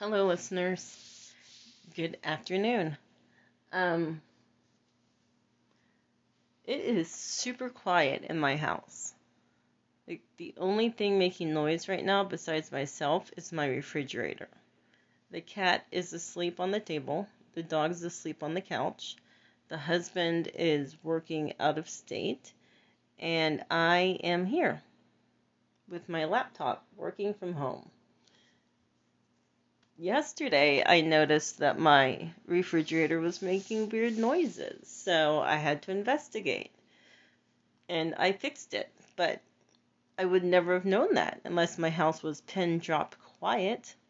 Hello, listeners. Good afternoon. Um, it is super quiet in my house. Like the only thing making noise right now, besides myself, is my refrigerator. The cat is asleep on the table. The dog's asleep on the couch. The husband is working out of state, and I am here with my laptop working from home yesterday I noticed that my refrigerator was making weird noises, so I had to investigate. And I fixed it, but I would never have known that unless my house was pin drop quiet.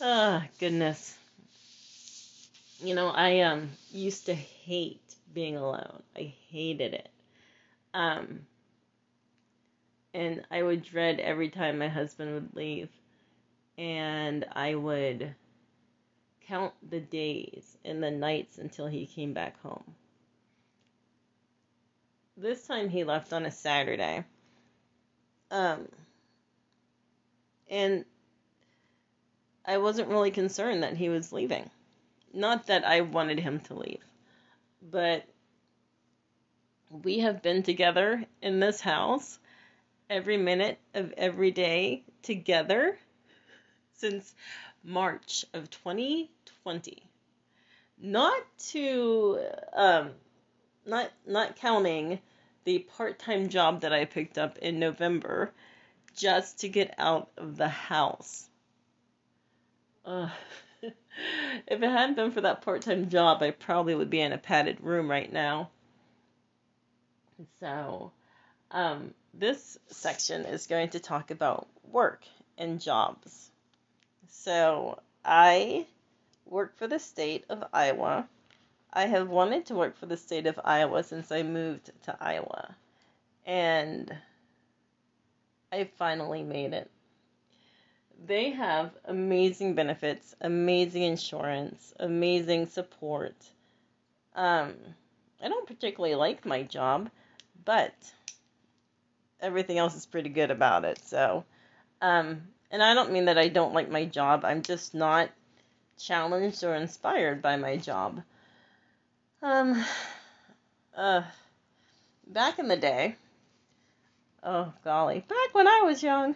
Ah, oh, goodness. You know, I um used to hate being alone. I hated it. Um and I would dread every time my husband would leave and I would count the days and the nights until he came back home. This time he left on a Saturday. Um, and I wasn't really concerned that he was leaving. Not that I wanted him to leave, but we have been together in this house every minute of every day together since March of 2020. Not to um, not not counting the part-time job that I picked up in November just to get out of the house. Uh, if it hadn't been for that part-time job, I probably would be in a padded room right now. So, um, this section is going to talk about work and jobs. So I work for the state of Iowa. I have wanted to work for the state of Iowa since I moved to Iowa. And I finally made it. They have amazing benefits, amazing insurance, amazing support. Um, I don't particularly like my job, but everything else is pretty good about it. So, um, and I don't mean that I don't like my job, I'm just not challenged or inspired by my job. Um, uh, back in the day, oh golly, back when I was young,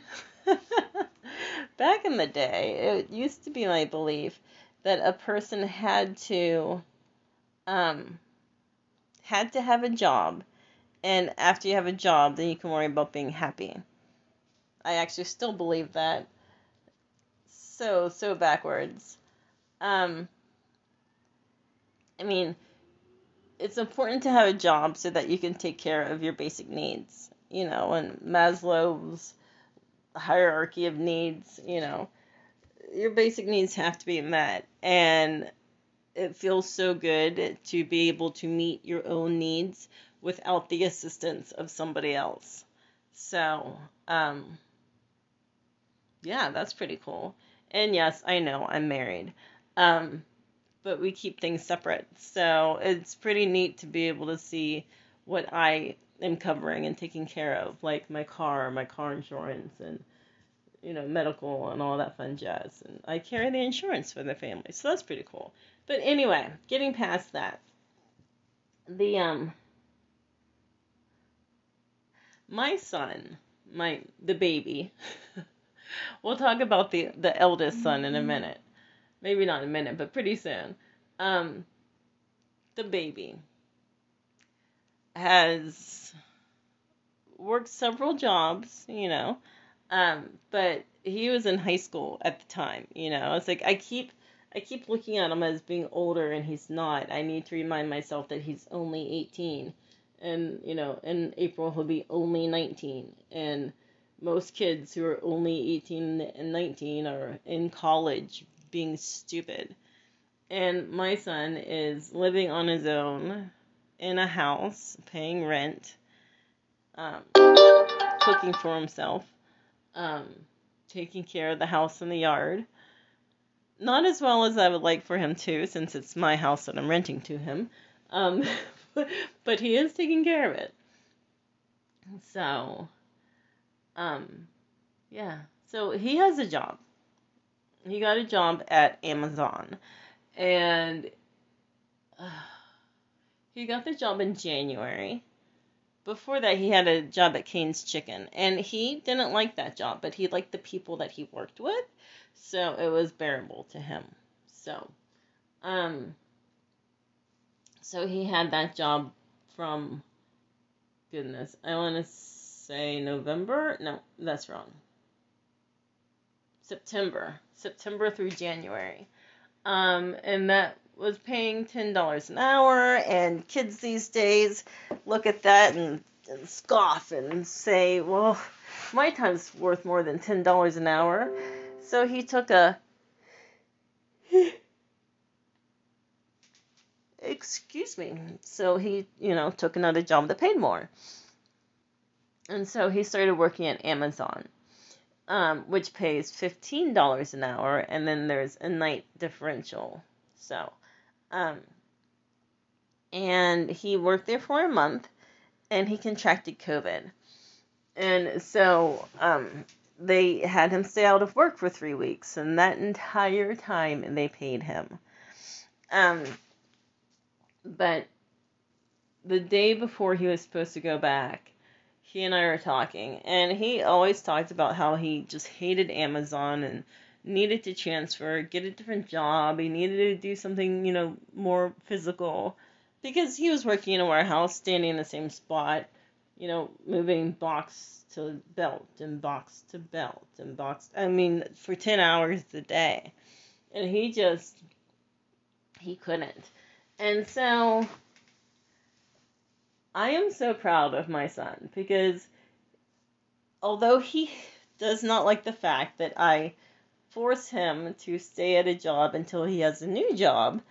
back in the day, it used to be my belief that a person had to, um, had to have a job, and after you have a job, then you can worry about being happy. I actually still believe that. So, so backwards. Um, I mean, it's important to have a job so that you can take care of your basic needs. You know, and Maslow's hierarchy of needs, you know, your basic needs have to be met. And it feels so good to be able to meet your own needs without the assistance of somebody else. So, um, yeah, that's pretty cool. And yes, I know I'm married. Um, but we keep things separate. So it's pretty neat to be able to see what I am covering and taking care of, like my car, my car insurance, and you know, medical and all that fun jazz. And I carry the insurance for the family, so that's pretty cool. But anyway, getting past that, the um, my son, my the baby. we'll talk about the the eldest son in a mm-hmm. minute. Maybe not in a minute, but pretty soon. Um, the baby has worked several jobs, you know, um, but he was in high school at the time, you know. It's like I keep I keep looking at him as being older and he's not. I need to remind myself that he's only 18 and you know, in April he'll be only 19 and most kids who are only 18 and 19 are in college being stupid. And my son is living on his own in a house, paying rent, um, cooking for himself, um, taking care of the house and the yard. Not as well as I would like for him to, since it's my house that I'm renting to him. Um, but he is taking care of it. So, um, yeah. So he has a job. he got a job at Amazon, and uh, he got the job in January. Before that, he had a job at Cane's Chicken, and he didn't like that job, but he liked the people that he worked with, so it was bearable to him. So, um, so he had that job from goodness, I want to say November. No, that's wrong. September, September through January, um, and that was paying ten dollars an hour. And kids these days look at that and, and scoff and say, "Well, my time's worth more than ten dollars an hour." So he took a excuse me. So he, you know, took another job that paid more. And so he started working at Amazon um, which pays $15 an hour, and then there's a night differential. So, um, and he worked there for a month, and he contracted COVID. And so, um, they had him stay out of work for three weeks, and that entire time they paid him. Um, but the day before he was supposed to go back, he and I were talking, and he always talked about how he just hated Amazon and needed to transfer, get a different job. He needed to do something, you know, more physical because he was working in a warehouse, standing in the same spot, you know, moving box to belt and box to belt and box. I mean, for 10 hours a day. And he just, he couldn't. And so I am so proud of my son because although he does not like the fact that I force him to stay at a job until he has a new job,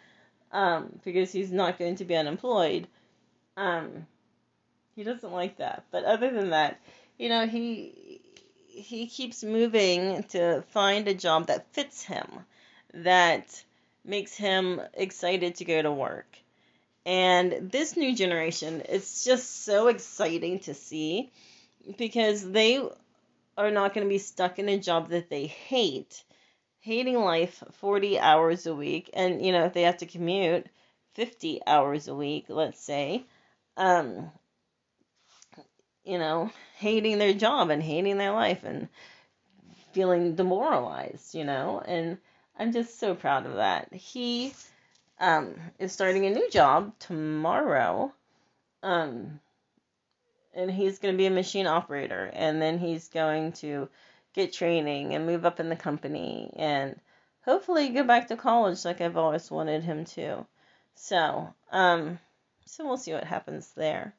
um, because he's not going to be unemployed, um, he doesn't like that. But other than that, you know, he he keeps moving to find a job that fits him, that makes him excited to go to work. And this new generation, it's just so exciting to see because they are not going to be stuck in a job that they hate, hating life 40 hours a week. And, you know, if they have to commute 50 hours a week, let's say, um, you know, hating their job and hating their life and feeling demoralized, you know, and I'm just so proud of that. He um, is starting a new job tomorrow. Um, and he's going to be a machine operator. And then he's going to get training and move up in the company and hopefully go back to college like I've always wanted him to. So, um, so we'll see what happens there.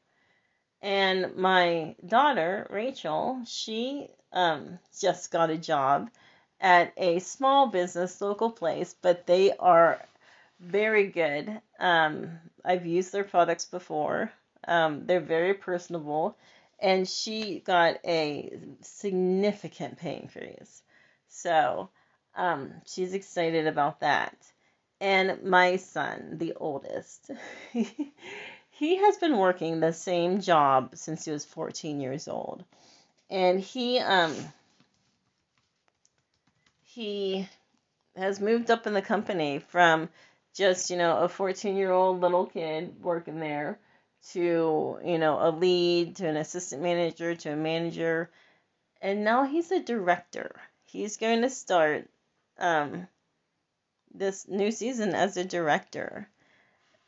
And my daughter, Rachel, she um, just got a job at a small business, local place, but they are very good. Um, I've used their products before. Um, they're very personable, and she got a significant pay increase. So um, she's excited about that. And my son, the oldest, he has been working the same job since he was 14 years old. And he um he has moved up in the company from just, you know, a 14 year old little kid working there to, you know, a lead, to an assistant manager, to a manager. And now he's a director. He's going to start um, this new season as a director.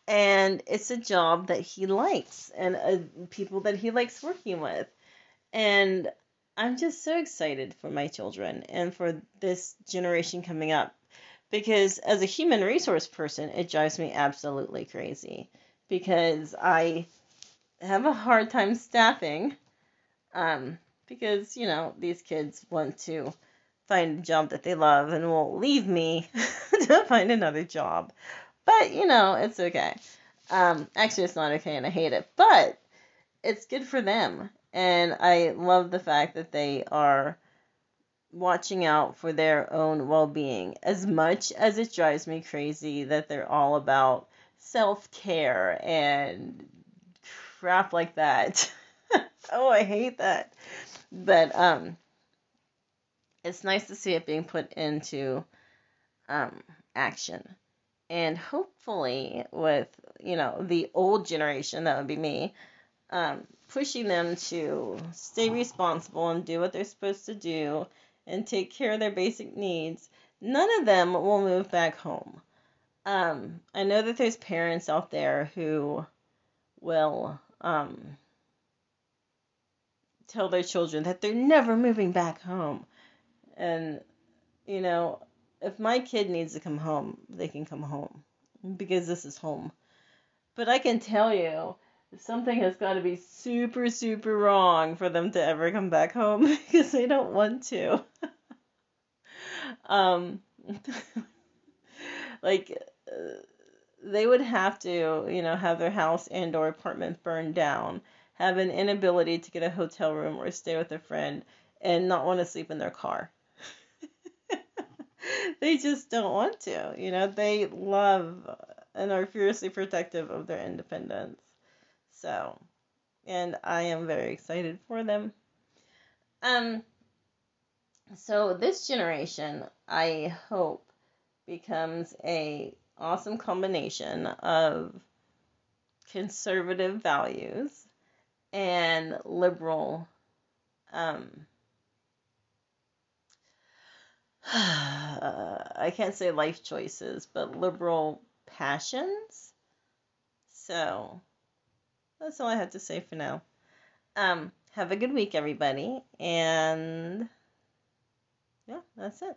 And it's a job that he likes and uh, people that he likes working with. And I'm just so excited for my children and for this generation coming up because as a human resource person, it drives me absolutely crazy because I have a hard time staffing um, because, you know, these kids want to find a job that they love and won't leave me to find another job. But, you know, it's okay. Um, actually, it's not okay and I hate it, but it's good for them. And I love the fact that they are watching out for their own well being as much as it drives me crazy that they're all about self care and crap like that. oh, I hate that. But um it's nice to see it being put into um, action. And hopefully, with you know the old generation, that would be me, um, pushing them to stay responsible and do what they're supposed to do and take care of their basic needs, none of them will move back home. Um, I know that there's parents out there who will um, tell their children that they're never moving back home. And, you know, if my kid needs to come home, they can come home because this is home. But I can tell you, something has got to be super, super wrong for them to ever come back home because they don't want to. um, like, uh, they would have to, you know, have their house and or apartment burned down, have an inability to get a hotel room or stay with a friend, and not want to sleep in their car. they just don't want to. You know, they love and are fiercely protective of their independence. So, and I am very excited for them. Um, so this generation, I hope, becomes a awesome combination of conservative values and liberal um, I can't say life choices, but liberal passions. So that's all I have to say for now. Um, have a good week, everybody, and yeah, that's it.